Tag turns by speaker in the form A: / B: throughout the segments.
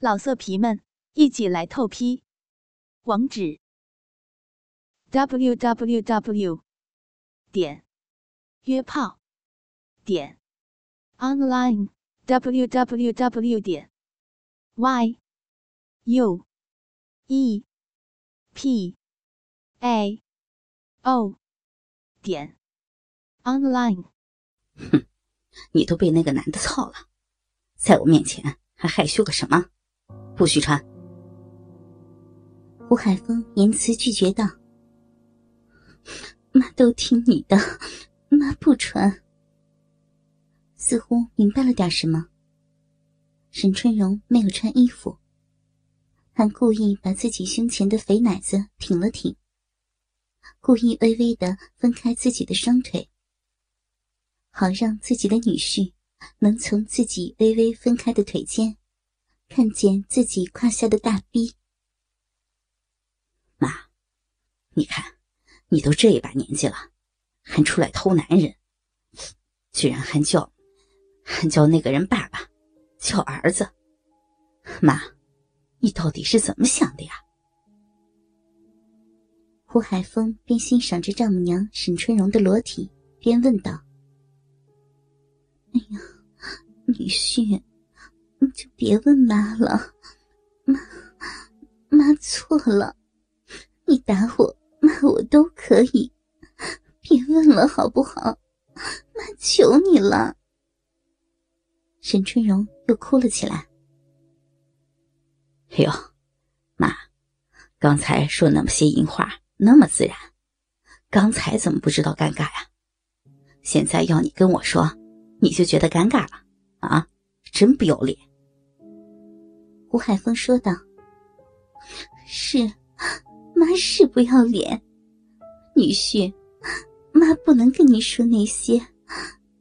A: 老色皮们，一起来透批！网址：w w w 点约炮点 online w w w 点 y u e p a o 点 online。
B: 哼，你都被那个男的操了，在我面前还害羞个什么？不许穿！
C: 胡海峰言辞拒绝道：“妈都听你的，妈不穿。”似乎明白了点什么。沈春荣没有穿衣服，还故意把自己胸前的肥奶子挺了挺，故意微微的分开自己的双腿，好让自己的女婿能从自己微微分开的腿间。看见自己胯下的大逼，
B: 妈，你看，你都这一把年纪了，还出来偷男人，居然还叫，还叫那个人爸爸，叫儿子。妈，你到底是怎么想的呀？
C: 胡海峰边欣赏着丈母娘沈春荣的裸体，边问道：“哎呀，女婿。”你就别问妈了，妈，妈错了，你打我骂我都可以，别问了好不好？妈求你了。沈春荣又哭了起来。
B: 哎呦，妈，刚才说那么些淫话，那么自然，刚才怎么不知道尴尬呀？现在要你跟我说，你就觉得尴尬了啊？真不要脸！
C: 胡海峰说道：“是，妈是不要脸，女婿，妈不能跟你说那些，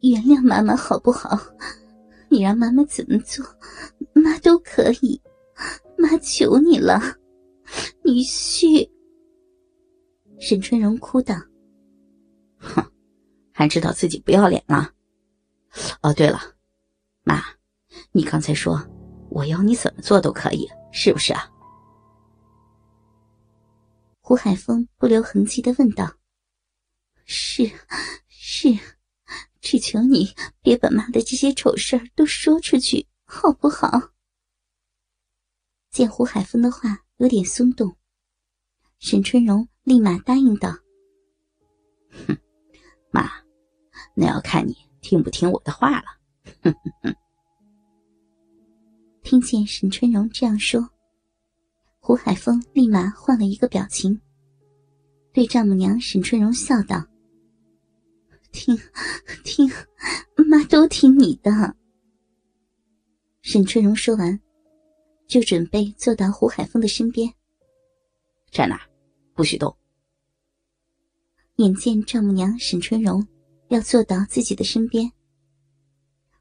C: 原谅妈妈好不好？你让妈妈怎么做，妈都可以，妈求你了，女婿。”沈春荣哭道：“
B: 哼，还知道自己不要脸了？哦，对了，妈，你刚才说。”我要你怎么做都可以，是不是啊？
C: 胡海峰不留痕迹的问道：“是，是，只求你别把妈的这些丑事儿都说出去，好不好？”见胡海峰的话有点松动，沈春荣立马答应道：“
B: 哼，妈，那要看你听不听我的话了。”哼哼哼。
C: 听见沈春荣这样说，胡海峰立马换了一个表情，对丈母娘沈春荣笑道：“听，听，妈都听你的。”沈春荣说完，就准备坐到胡海峰的身边。
B: 站那，不许动。
C: 眼见丈母娘沈春荣要坐到自己的身边，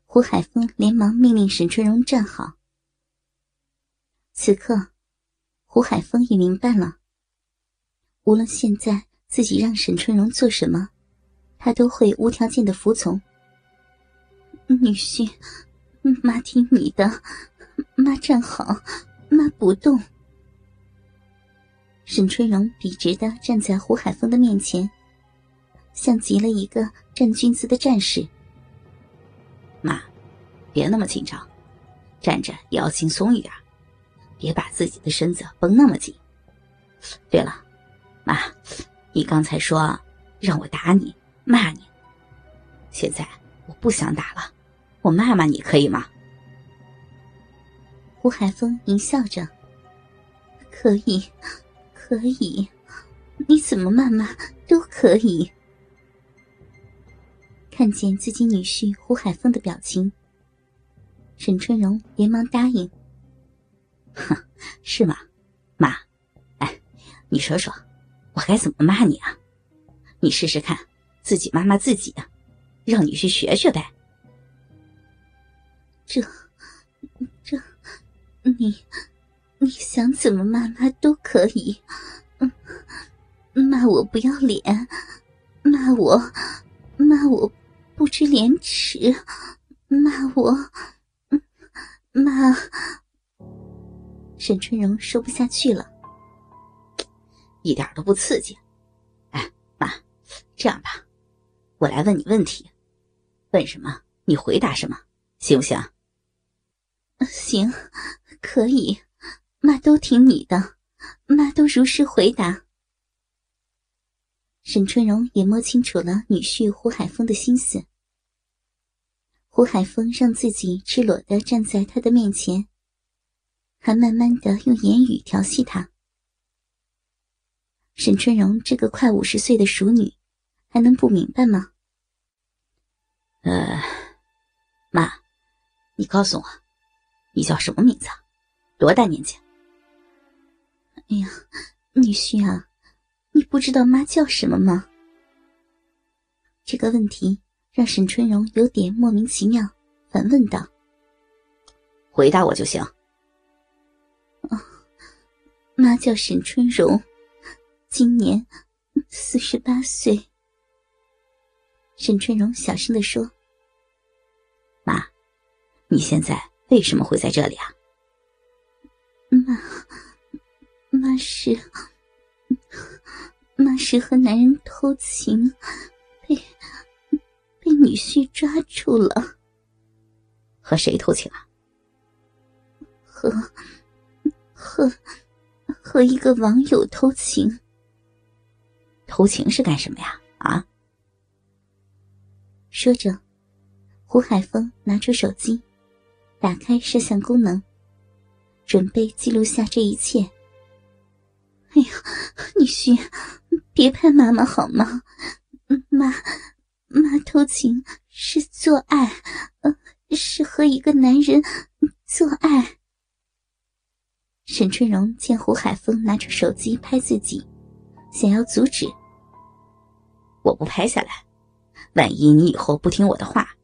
C: 胡海峰连忙命令沈春荣站好。此刻，胡海峰也明白了。无论现在自己让沈春荣做什么，他都会无条件的服从。女婿，妈听你的，妈站好，妈不动。沈春荣笔直的站在胡海峰的面前，像极了一个站军姿的战士。
B: 妈，别那么紧张，站着也要轻松一点。别把自己的身子绷那么紧。对了，妈，你刚才说让我打你、骂你，现在我不想打了，我骂骂你可以吗？
C: 胡海峰淫笑着：“可以，可以，你怎么骂骂都可以。”看见自己女婿胡海峰的表情，沈春荣连忙答应。
B: 哼，是吗，妈？哎，你说说，我该怎么骂你啊？你试试看，自己骂骂自己，让你去学学呗。
C: 这，这，你，你想怎么骂妈都可以。骂我不要脸，骂我，骂我不知廉耻，骂我，嗯骂。沈春荣说不下去了，
B: 一点都不刺激。哎，妈，这样吧，我来问你问题，问什么你回答什么，行不行？
C: 行，可以，妈都听你的，妈都如实回答。沈春荣也摸清楚了女婿胡海峰的心思。胡海峰让自己赤裸的站在他的面前，还慢慢的用言语调戏他。沈春荣这个快五十岁的熟女，还能不明白吗？
B: 呃，妈，你告诉我，你叫什么名字？多大年纪？
C: 哎呀，女婿啊，你不知道妈叫什么吗？这个问题。让沈春荣有点莫名其妙，反问道：“
B: 回答我就行。”“
C: 哦，妈叫沈春荣，今年四十八岁。”沈春荣小声的说：“
B: 妈，你现在为什么会在这里啊？”“
C: 妈，妈是，妈是和男人偷情，被……”被女婿抓住了，
B: 和谁偷情啊？
C: 和和和一个网友偷情。
B: 偷情是干什么呀？啊？
C: 说着，胡海峰拿出手机，打开摄像功能，准备记录下这一切。哎呀，女婿，别拍妈妈好吗？妈。妈偷情是做爱，呃，是和一个男人做爱。沈春荣见胡海峰拿出手机拍自己，想要阻止。
B: 我不拍下来，万一你以后不听我的话，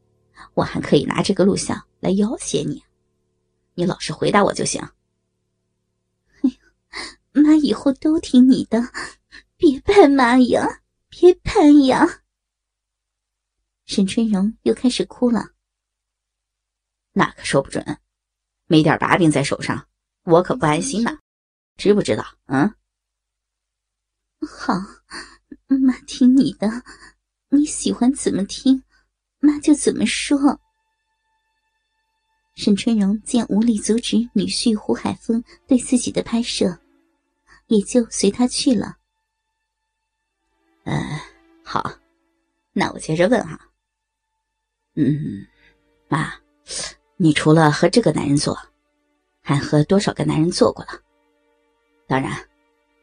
B: 我还可以拿这个录像来要挟你。你老实回答我就行。
C: 妈以后都听你的，别拍妈呀，别拍呀。沈春荣又开始哭了。
B: 那可说不准，没点把柄在手上，我可不安心呢，知不知道？嗯。
C: 好，妈听你的，你喜欢怎么听，妈就怎么说。沈春荣见无力阻止女婿胡海峰对自己的拍摄，也就随他去了。
B: 嗯，好，那我接着问哈。嗯，妈，你除了和这个男人做，还和多少个男人做过了？当然，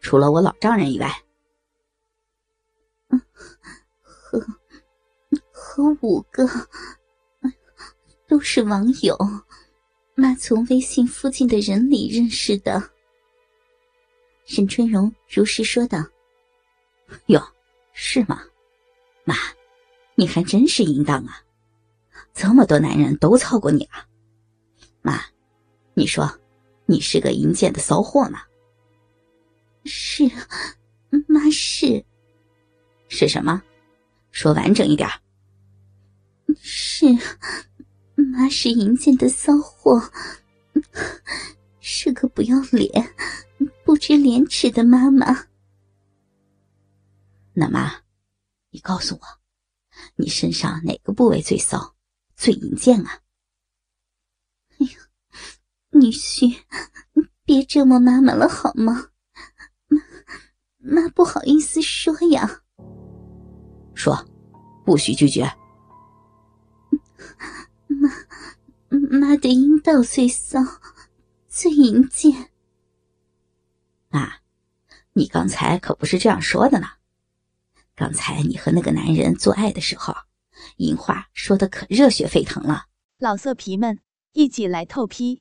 B: 除了我老丈人以外，
C: 嗯，和和五个，都是网友，妈从微信附近的人里认识的。沈春荣如实说道：“
B: 哟，是吗？妈，你还真是淫荡啊！”这么多男人都操过你了，妈，你说你是个淫贱的骚货吗？
C: 是，妈是。
B: 是什么？说完整一点。
C: 是，妈是淫贱的骚货，是个不要脸、不知廉耻的妈妈。
B: 那妈，你告诉我，你身上哪个部位最骚？最淫贱啊！
C: 女婿，别折磨妈妈了好吗？妈，妈不好意思说呀。
B: 说，不许拒绝。
C: 妈，妈的阴道最骚，最淫贱。
B: 妈，你刚才可不是这样说的呢。刚才你和那个男人做爱的时候。淫话说的可热血沸腾了，
A: 老色皮们一起来透批，